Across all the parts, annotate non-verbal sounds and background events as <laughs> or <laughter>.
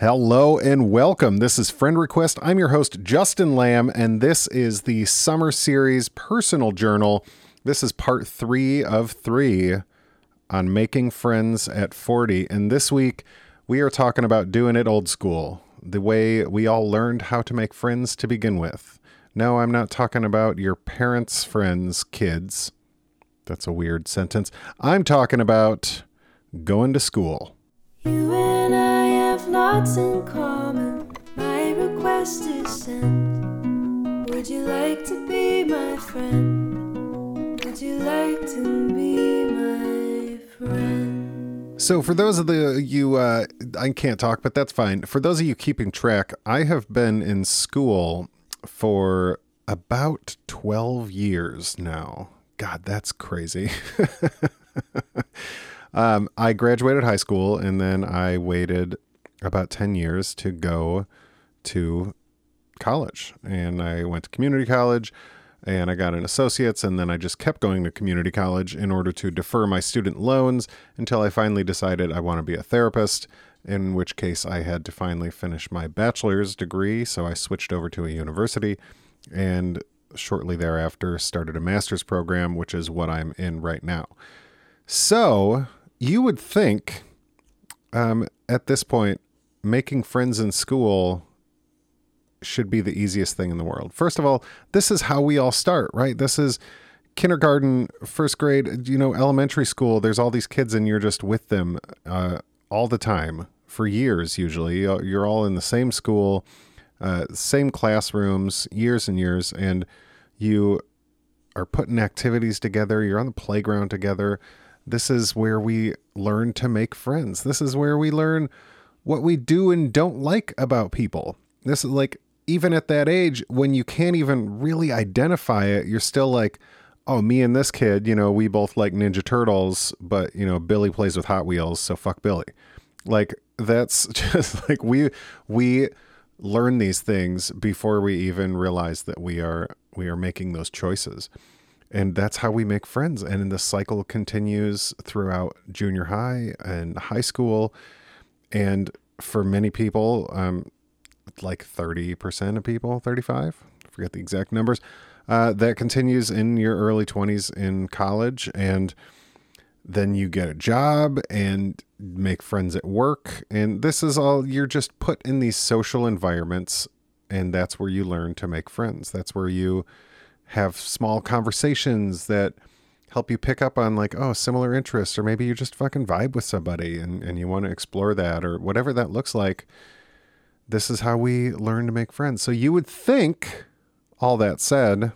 Hello and welcome. This is Friend Request. I'm your host, Justin Lamb, and this is the summer series personal journal. This is part three of three on making friends at 40. And this week, we are talking about doing it old school, the way we all learned how to make friends to begin with. No, I'm not talking about your parents' friends' kids. That's a weird sentence. I'm talking about going to school. Lots in common. My request is sent. Would you like to be my friend? Would you like to be my friend? So, for those of the you, uh, I can't talk, but that's fine. For those of you keeping track, I have been in school for about 12 years now. God, that's crazy. <laughs> um, I graduated high school and then I waited about 10 years to go to college. And I went to community college and I got an associate's. And then I just kept going to community college in order to defer my student loans until I finally decided I want to be a therapist. In which case, I had to finally finish my bachelor's degree. So I switched over to a university and shortly thereafter started a master's program, which is what I'm in right now. So you would think um, at this point, making friends in school should be the easiest thing in the world. First of all, this is how we all start, right? This is kindergarten, first grade, you know, elementary school. There's all these kids, and you're just with them uh, all the time for years, usually. You're all in the same school, uh, same classrooms, years and years, and you are putting activities together. You're on the playground together. This is where we learn to make friends. This is where we learn what we do and don't like about people. This is like, even at that age, when you can't even really identify it, you're still like, oh, me and this kid, you know, we both like Ninja Turtles, but, you know, Billy plays with Hot Wheels, so fuck Billy. Like, that's <laughs> just like we, we, learn these things before we even realize that we are we are making those choices and that's how we make friends and the cycle continues throughout junior high and high school and for many people um, like 30% of people 35 I forget the exact numbers uh, that continues in your early 20s in college. And then you get a job and make friends at work. And this is all you're just put in these social environments. And that's where you learn to make friends. That's where you have small conversations that help you pick up on like oh similar interests or maybe you just fucking vibe with somebody and, and you want to explore that or whatever that looks like this is how we learn to make friends so you would think all that said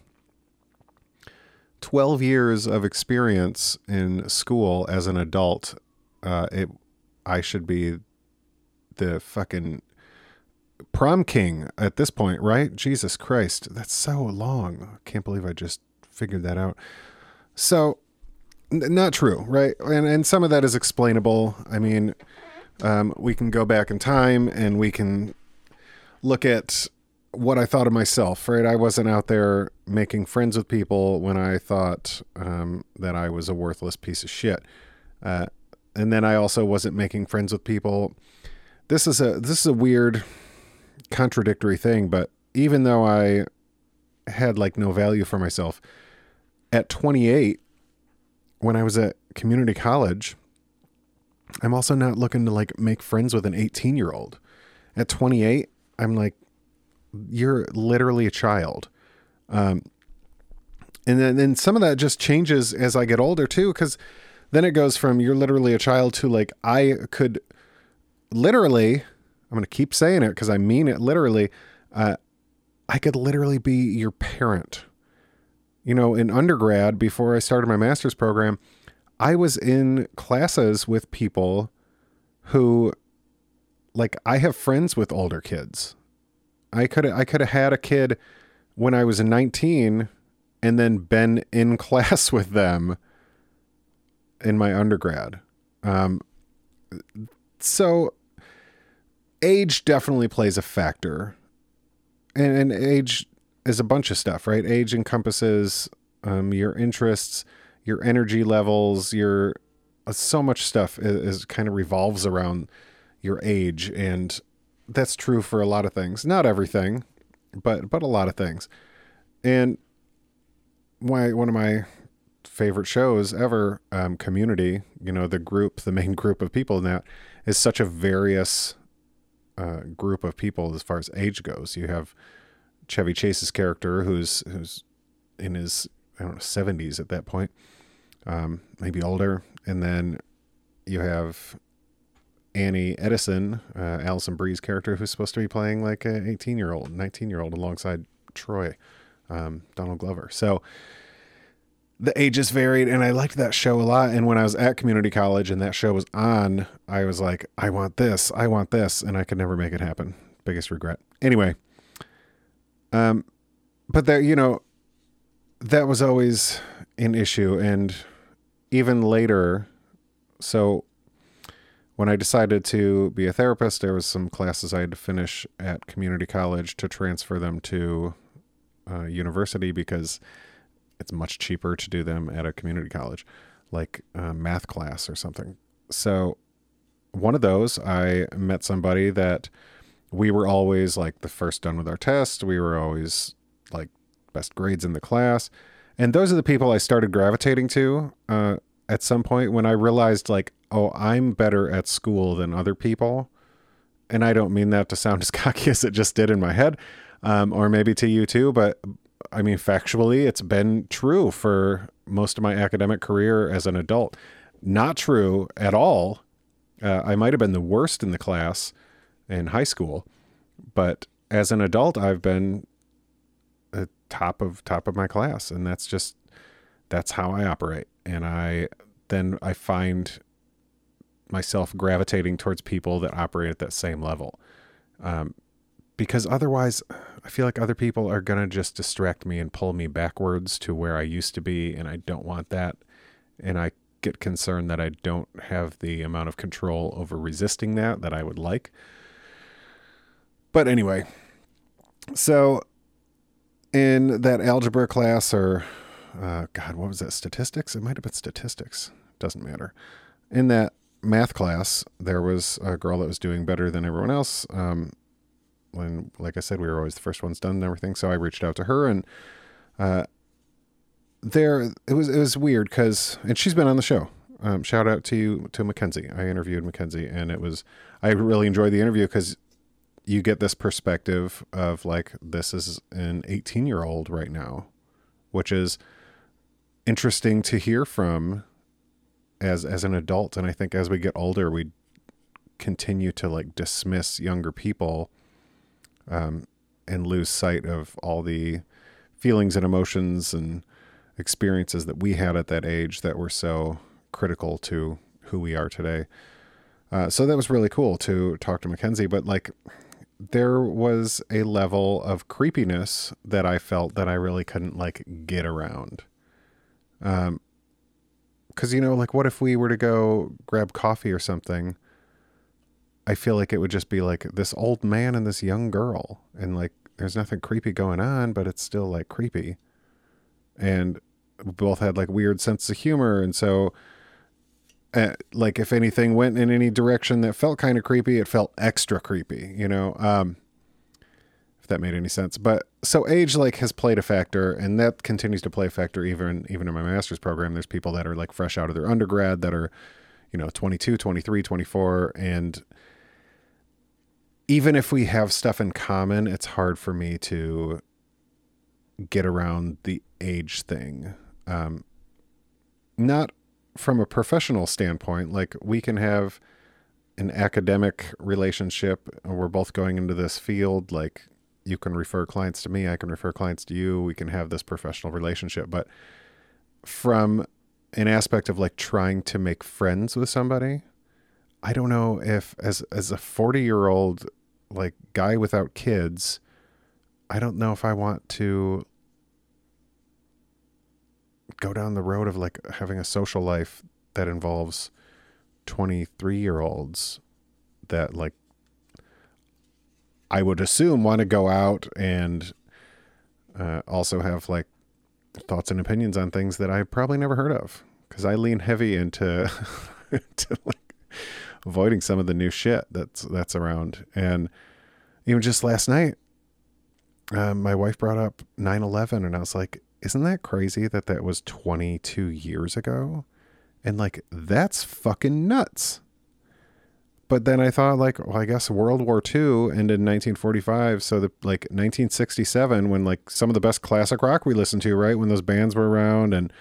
12 years of experience in school as an adult uh, it i should be the fucking prom king at this point, right? Jesus Christ, that's so long. I can't believe I just figured that out. So, n- not true, right? And and some of that is explainable. I mean, um, we can go back in time and we can look at what I thought of myself, right? I wasn't out there making friends with people when I thought um, that I was a worthless piece of shit. Uh, and then I also wasn't making friends with people. This is a this is a weird contradictory thing, but even though I had like no value for myself at 28 when I was at community college, I'm also not looking to like make friends with an 18 year old. At 28, I'm like, you're literally a child. Um, and then, then some of that just changes as I get older too, because then it goes from you're literally a child to like, I could literally I'm going to keep saying it because I mean it literally. Uh, I could literally be your parent. You know, in undergrad, before I started my master's program, I was in classes with people who, like, I have friends with older kids. I could I could have had a kid when I was 19 and then been in <laughs> class with them in my undergrad. Um, so age definitely plays a factor, and, and age is a bunch of stuff, right? Age encompasses um, your interests, your energy levels, your uh, so much stuff is, is kind of revolves around your age, and that's true for a lot of things. Not everything, but but a lot of things. And why one of my favorite shows ever, um, Community, you know, the group, the main <laughs> group of people in that is such a various uh, group of people as far as age goes. You have Chevy Chase's character, who's who's in his I don't know seventies at that point, um, maybe older, and then you have Annie Edison, uh, Alison Brie's character, who's supposed to be playing like an 18 year old, 19 year old alongside Troy, um, Donald Glover. So the ages varied, and I liked that show a lot. And when I was at community college and that show was on, I was like, I want this, I want this, and I could never make it happen. Biggest regret. Anyway, um, but there, you know, that was always an issue, and even later, so when I decided to be a therapist, there was some classes I had to finish at community college to transfer them to uh, university because it's much cheaper to do them at a community college, like a math class or something. So one of those, I met somebody that we were always like the first done with our test. We were always like best grades in the class. And those are the people I started gravitating to uh, at some point when I realized like oh, I'm better at school than other people. And I don't mean that to sound <laughs> as cocky as it just did in my head, um, or maybe to you too, but I mean, factually, it's been true for most of my academic career as an adult. Not true at all. Uh, I might have been the worst in the class in high school, but as an adult, I've been the top of top of my class, and that's just that's how I operate. And I then I find myself gravitating towards people that operate at that same level. Um, because otherwise, I feel like other people are to just distract me and pull me backwards to where I used to be. And I don't want that. And I get concerned that I don't have the amount of control over resisting that that I would like. But anyway, so in that algebra class, or uh, God, what was that? Statistics? It might have been statistics. Doesn't matter. In that math class, there was a girl that was doing better than everyone else. Um, when, like I said, we were always the first ones done and everything. So I reached out to her, and uh, there it was. It was weird because, and she's been on the show. Um, shout out to you to Mackenzie. I interviewed Mackenzie, and it was. I really enjoyed the interview because you get this perspective of like this is an 18 year old right now, which is interesting to hear from as as an adult. And i think as we get older we continue to like dismiss younger people um, and lose sight of all the feelings and emotions and experiences that we had at that age that were so critical to who we are today. Uh, so that was really cool to talk to mackenzie. But like there was a level of creepiness that i felt that i really couldn't like get around. Um, because you know like what if we were to go grab coffee or something? I feel like it would just be like this old man and this young girl and like there's nothing creepy going on but it's still like creepy. And we both had like weird sense of humor and so uh, like if anything went in any direction that felt kind of creepy it felt extra creepy you know um if that made any sense. But so age like has played a factor and that continues to play a factor even even in my master's program. There's people that are like fresh out of their undergrad that are, you know, 22, 23, 24 and even if we have stuff in common, it's hard for me to get around the age thing. Um, not from a professional standpoint, like we can have an academic relationship we're both going into this field like you can refer clients to me, I can refer clients to you, we can have this professional relationship. But from an aspect of like trying to make friends with somebody, I don't know if as as a 40-year-old like guy without kids, I don't know if I want to go down the road of like having a social life that involves 23 year olds that like I would assume want to go out and uh, also have like thoughts and opinions on things that I've probably never heard of. Because I lean heavy into, <laughs> into like avoiding some of the new shit that's that's around. And even just last night, uh, my wife brought up 9 11, and I was like, isn't that crazy that that was 22 years ago? And like, that's fucking nuts. But then I thought, like, well, I guess World War II ended in 1945. So, the like 1967, when like some of the best classic rock we listened to, right? When those bands were around and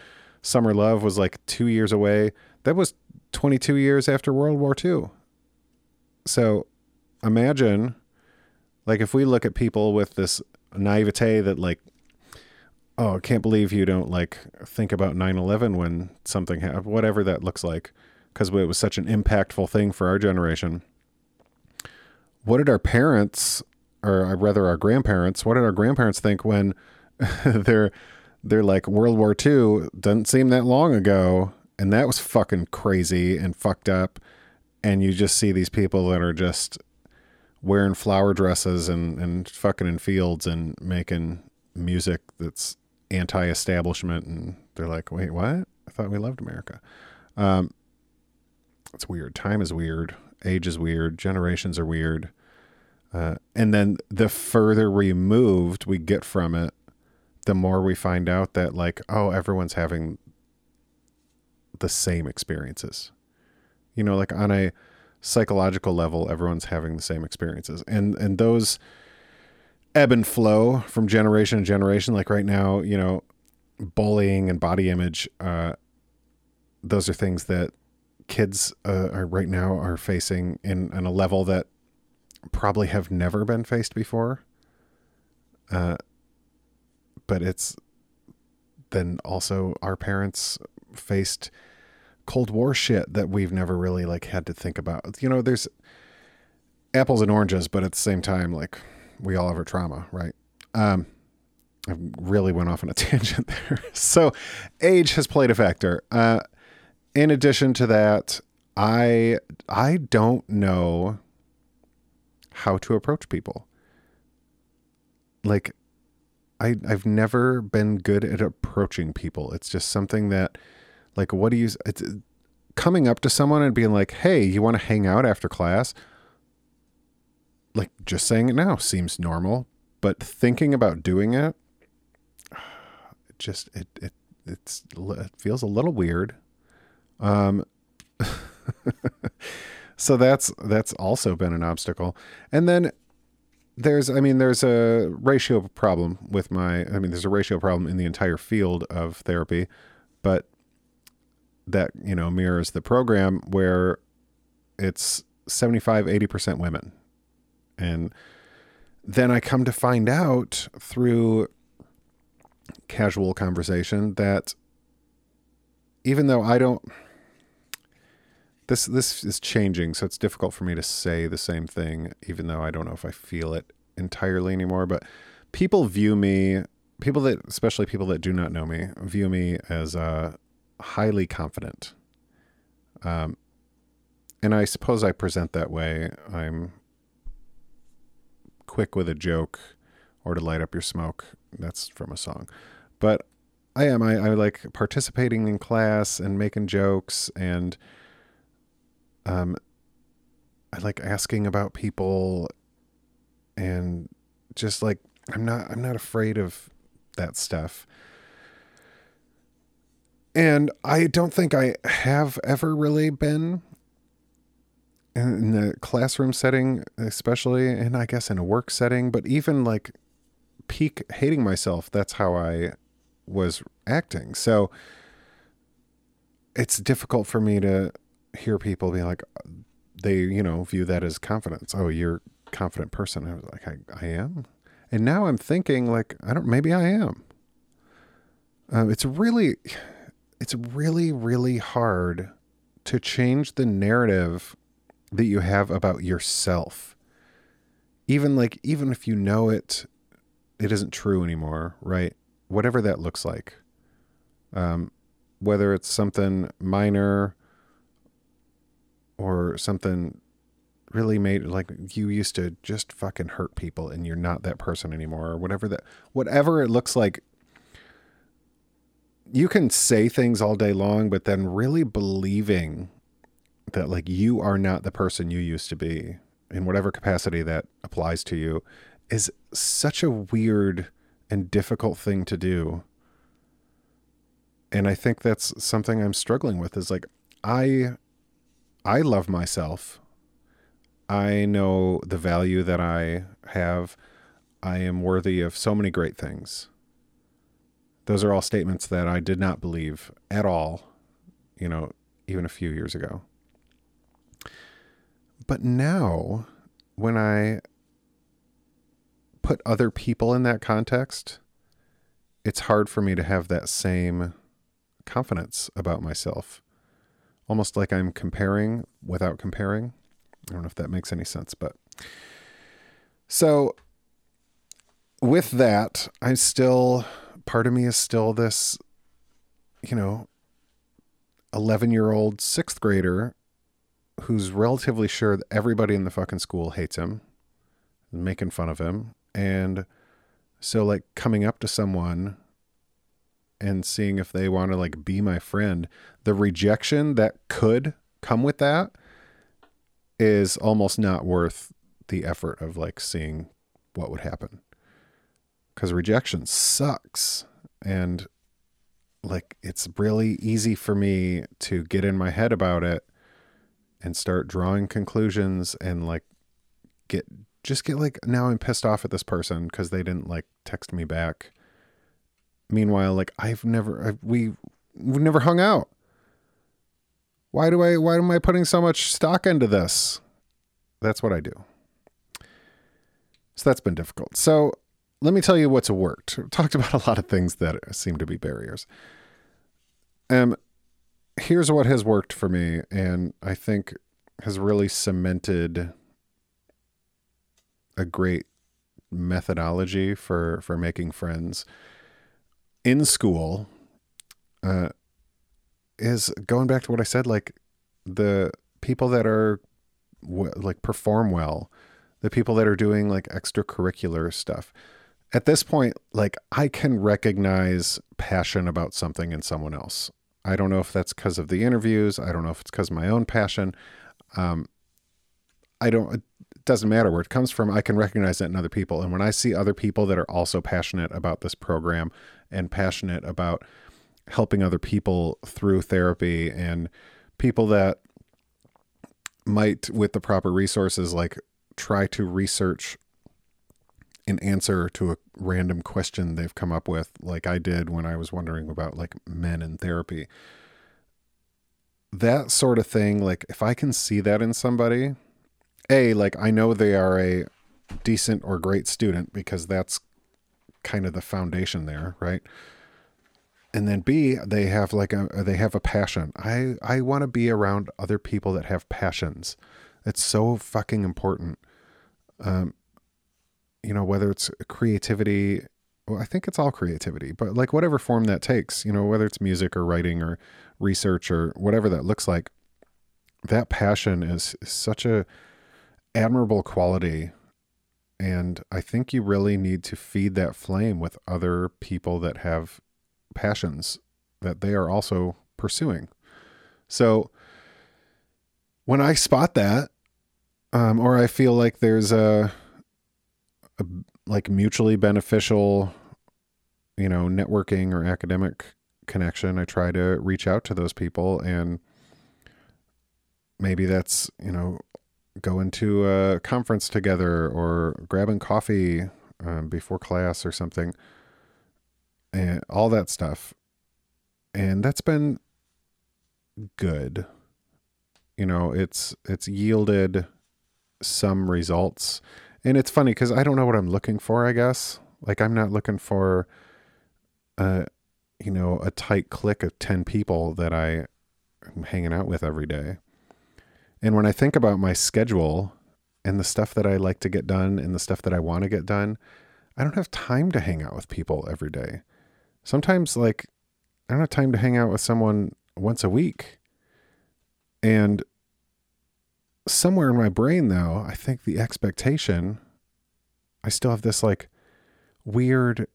Summer Love was like two years away, that was 22 years after World War II. So, imagine, like, if we look at people with this naivete that, like, oh, I can't believe you don't like think about 9/11 when something happened, whatever that looks like, because it was such an impactful thing for our generation. What did our parents, or uh, rather our grandparents, what did our grandparents think when <laughs> they're they're like World War II doesn't seem that long ago, and that was fucking crazy and fucked up, and you just see these people that are just wearing flower dresses and and fucking in fields and making music that's anti-establishment and they're like wait what? I thought we loved america. Um, it's weird. Time is weird. Age is weird. Generations are weird. Uh, and then the further removed we get from it the more we find out that like oh everyone's having the same experiences. You know like on a psychological level everyone's having the same experiences. And and those ebb and flow from generation to generation. Like right now, you know, bullying and body image, uh, those are things that kids uh, are right now are facing in, in a level that probably have never been faced before. Uh, but it's then also our parents faced Cold War shit that we've never really like had to think about. You know, there's apples and oranges, but at the same time, like we all have our trauma, right? Um, I really went off on a <laughs> tangent there. so, age has played a factor. Uh, in addition to that, I I don't know how to approach people. Like, I I've never been good at approaching people. It's just something that, like, what do you? It's coming up to someone and being like, "Hey, you want to hang out after class?" Like just saying it now seems normal, but thinking about doing it, <sighs> it just it it it's it feels a little weird. Um, <laughs> so that's that's also been an obstacle, and then there's I mean there's a ratio problem with my I mean there's a ratio problem in the entire field of therapy, but that you know mirrors the program where it's 75 80% women and then I come to find out through casual conversation that even though I don't this this is changing, so it's difficult for me to say the same thing, even though I don't know if I feel it entirely anymore. But people view me, people that, especially people that do not know me, view me as uh, highly confident. Um, and I suppose I present that way. I'm quick with a joke or to light up your smoke. That's from a song. But I am. I, I like participating in class and making jokes and um I like asking about people and just like I'm not I'm not afraid of that stuff. And I don't think I have ever really been in the classroom setting, especially, and I guess in a work setting, but even like peak hating myself, that's how I was acting. So it's difficult for me to hear people be like, they, you know, view that as confidence. Oh, you're a confident person. I was like, I, I am. And now I'm thinking like, I don't, maybe I am. Um, it's really, it's really, really hard to change the narrative that you have about yourself. Even like even if you know it it isn't true anymore, right? Whatever that looks like. Um whether it's something minor or something really made like you used to just fucking hurt people and you're not that person anymore or whatever that whatever it looks like you can say things all day long but then really believing that like you are not the person you used to be in whatever capacity that applies to you is such a weird and difficult thing to do. And I think that's something I'm struggling with is like I I love myself. I know the value that I have. I am worthy of so many great things. Those are all statements that I did not believe at all, you know, even a few years ago. But now, when I put other people in that context, it's hard for me to have that same confidence about myself. Almost like I'm comparing without comparing. I don't know if that makes any sense, but so with that, I still part of me is still this, you know, 11 year old sixth grader who's relatively sure that everybody in the fucking school hates him, making fun of him. And so, like, coming up to someone and seeing if they want to, like, be my friend, the rejection that could come with that is almost not worth the effort of, like, seeing what would happen. Because rejection sucks. And, like, it's really easy for me to get in my head about it and start drawing conclusions and like get just get like now I'm pissed off at this person because they didn't like text me back. Meanwhile, like I've never I've, we we've never hung out. Why do I why am I putting so much stock into this? That's what I do. So that's been difficult. So let me tell you what's worked. I've talked <laughs> about a lot of things that seem to be barriers. Um, here's what has worked for me and I think has really cemented a great methodology for for making friends. In school uh, is going back to what I said like the people that are like perform well the people that are doing like extracurricular stuff. At this point like I can recognize passion about something in someone else I don't know if that's because of the interviews. I don't know if it's because of my own passion. Um, I don't, it doesn't matter where it comes from. I can recognize that in other people. And when I see other people that are also passionate about this program and passionate about helping other people through therapy and people that might, with the proper resources, like try to research an answer to a random question they've come up with, like I did when I was wondering about like men in therapy. That sort of thing, like if I can see that in somebody, A, like I know they are a decent or great student because that's kind of the foundation there, right? And then B, they have like a they have a passion. I I want to be around other people that have passions. It's so fucking important. Um, you know, whether it's creativity, well, I think it's all creativity, but like whatever form that takes, you know, whether it's music or writing or research or whatever that looks like, that passion is, such a admirable quality. And I think you really need to feed that flame with other people that have passions that they are also pursuing. So when I spot that, um, or I feel like there's a like mutually beneficial, you know, networking or academic connection, I try to reach out to those people and maybe that's, you know, going to a conference together or grabbing coffee um, before class or something and all that stuff. And that's been good. You know, it's it's yielded some results and it's funny because I don't know what I'm looking for. I guess like I'm not looking for, a, you know, a tight clique of ten people that I am hanging out with every day. And when I think about my schedule and the stuff that I like to get done and the stuff that I want to get done, I don't have time to hang out with people every day. Sometimes, like, I don't have time to hang out with someone once a week. And somewhere in my brain though, I think the expectation I still have this like weird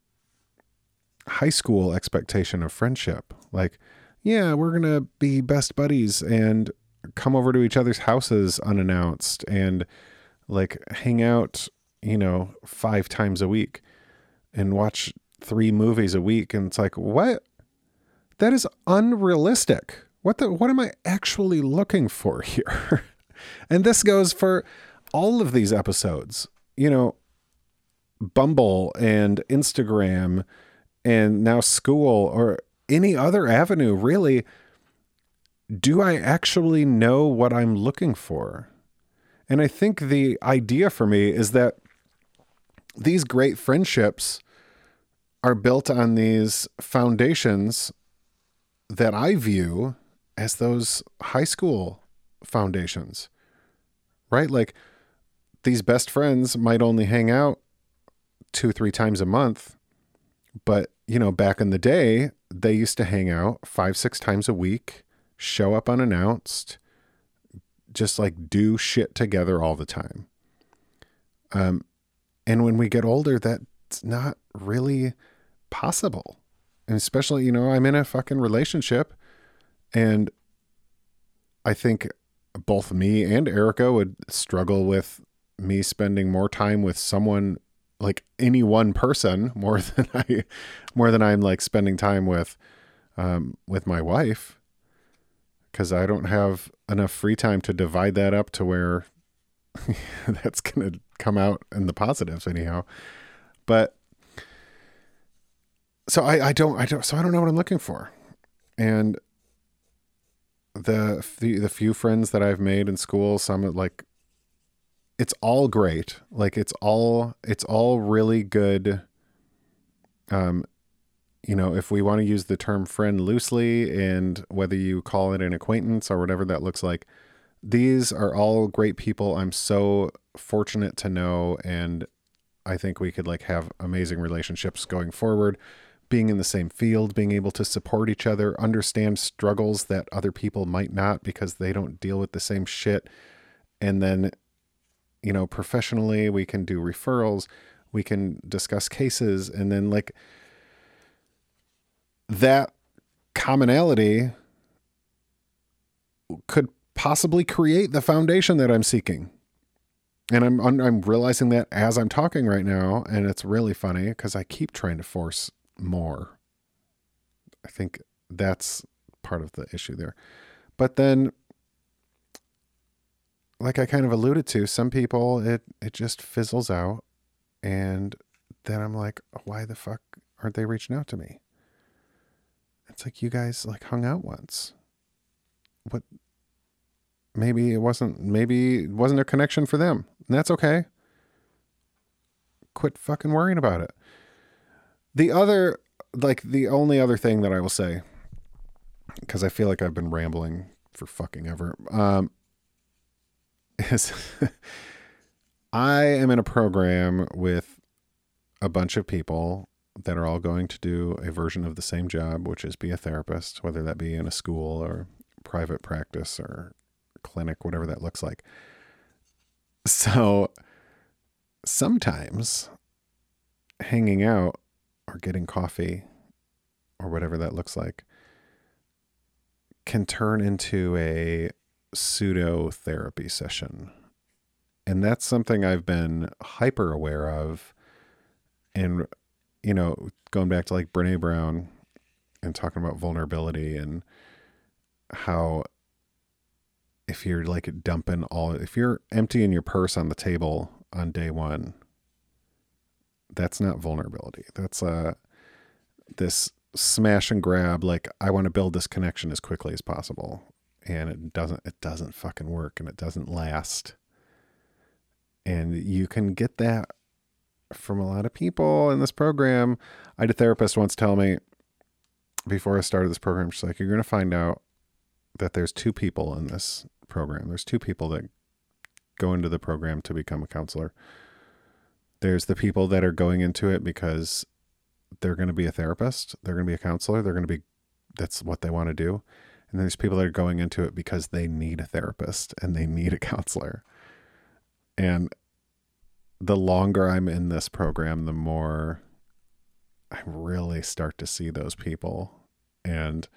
high school expectation of friendship. Like, yeah, we're going to be best buddies and come over to each other's houses unannounced and like hang out, you know, five times a week and watch three movies a week. And it's like, what? That is unrealistic. What the what am I actually looking for <laughs> here? And this goes for all of these episodes. You know, Bumble and Instagram and now school or any other avenue, really. Do I actually know what I'm looking for? And I think the idea for me is that these great friendships are built on these foundations that I view as those high school foundations, right? Like these best friends might only hang out two, three times a month, but you know, back in the day, they used to hang out five, six times a week, show up unannounced, just like do shit together all the time. Um, and when we get older, that's not really possible. And especially, you know, I'm in a fucking relationship and I think both me and Erica would struggle with me spending more time with someone like any one person <laughs> more than I more than I'm like spending time with um, with my wife because I don't have enough free time to divide that up to where <laughs> that's gonna come out in the positives anyhow. But so I, I don't I don't so I don't know what I'm looking for. And the the, few friends that I've made in school, some like it's all great. Like it's all it's all really good um you know, if we want to use the term friend loosely and whether you call it an acquaintance or whatever that looks like, these are all great people. I'm so fortunate to know and I think we could like have amazing relationships going forward being in the same field, being able to support each other, understand struggles that other people might not because they don't deal with the same shit. And then, you know, professionally, we can do referrals, we can discuss cases, and then like that commonality could possibly create the foundation that I'm seeking. And I'm I'm realizing that as I'm talking right now, and it's really funny because I keep trying to force more. I think that's part of the issue there. But then like I kind of alluded to, some people it it just fizzles out and then I'm like, why the fuck aren't they reaching out to me? It's like you guys like hung out once. What maybe it wasn't maybe it wasn't a connection for them. And that's okay. Quit fucking worrying about it. The other, like, the only other thing that I will say, because I feel like I've been rambling for fucking ever, um, <laughs> is I am in a program with a bunch of people that are all going to do a version of the same job, which is be a therapist, whether that be in a school or private practice or clinic, whatever that looks like. So sometimes hanging out or getting coffee or whatever that looks like can turn into a pseudo therapy session. And that's something I've been hyper aware of. And, you know, going back to like Brene Brown and talking about vulnerability and how if you're like dumping all, if you're emptying your purse on the table on day one, that's not vulnerability. That's uh this smash and grab like I want to build this connection as quickly as possible and it doesn't it doesn't fucking work and it doesn't last. And you can get that from a lot of people in this program. I had a therapist once tell me before I started this program, she's like, You're gonna find out that there's two people in this program. There's two people that go into the program to become a counselor. There's the people that are going into it because they're going to be a therapist, they're going to be a counselor, they're going to be that's what they want to do. And there's people that are going into it because they need a therapist and they need a counselor. And the longer I'm in this program, the more I really start to see those people. And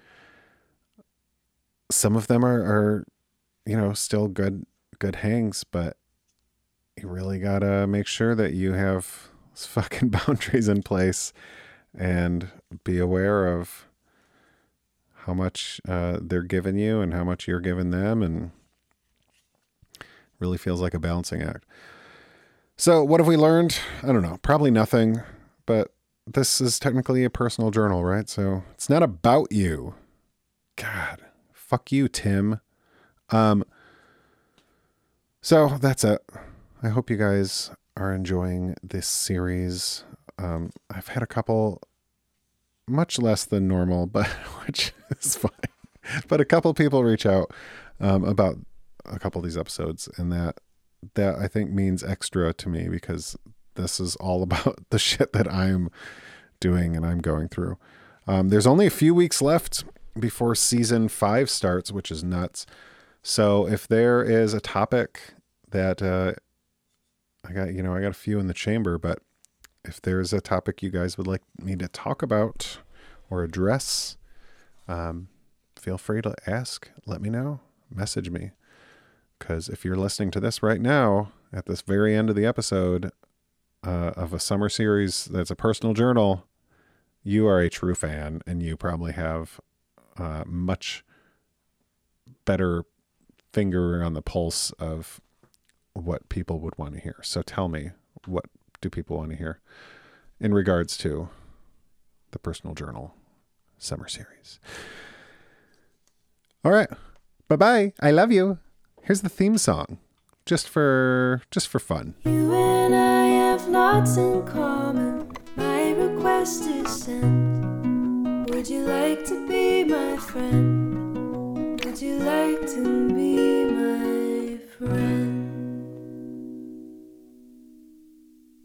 some of them are, are you know, still good good hangs, but you really got to make sure that you have fucking <laughs> boundaries in place and be aware of how much uh, they're giving you and how much you're giving them and really feels like a balancing act. So, what have we learned? I don't know. Probably nothing, but this is technically a personal journal, right? So, it's not about you. God, fuck you, Tim. Um so, that's it. I hope you guys are enjoying this series. Um I've had a couple much less than normal, but <laughs> which is fine. But a couple people reach out um, about a couple of these episodes, and that that I think means extra to me because this is all <laughs> about the shit that I'm doing and I'm going through. Um, there's only a few weeks left before season five starts, which is nuts. So if there is a topic that uh, I got, you know, I got a few in the chamber, but if there's a topic you guys would like me to talk about or address, um, feel free to ask. Let me know. Message me. Because if you're listening to this right now, at this very end of the episode uh, of a summer series that's a personal journal, you are a true fan and you probably have uh, much better finger on the pulse of what people would want to hear. So tell me, what do people want to hear in regards to the personal journal summer series? All right. Bye bye. I love you. Here's the theme song. Just for just for fun. You and I have lots in common. My request is sent. Would you like to be my friend? Would you like to be my friend?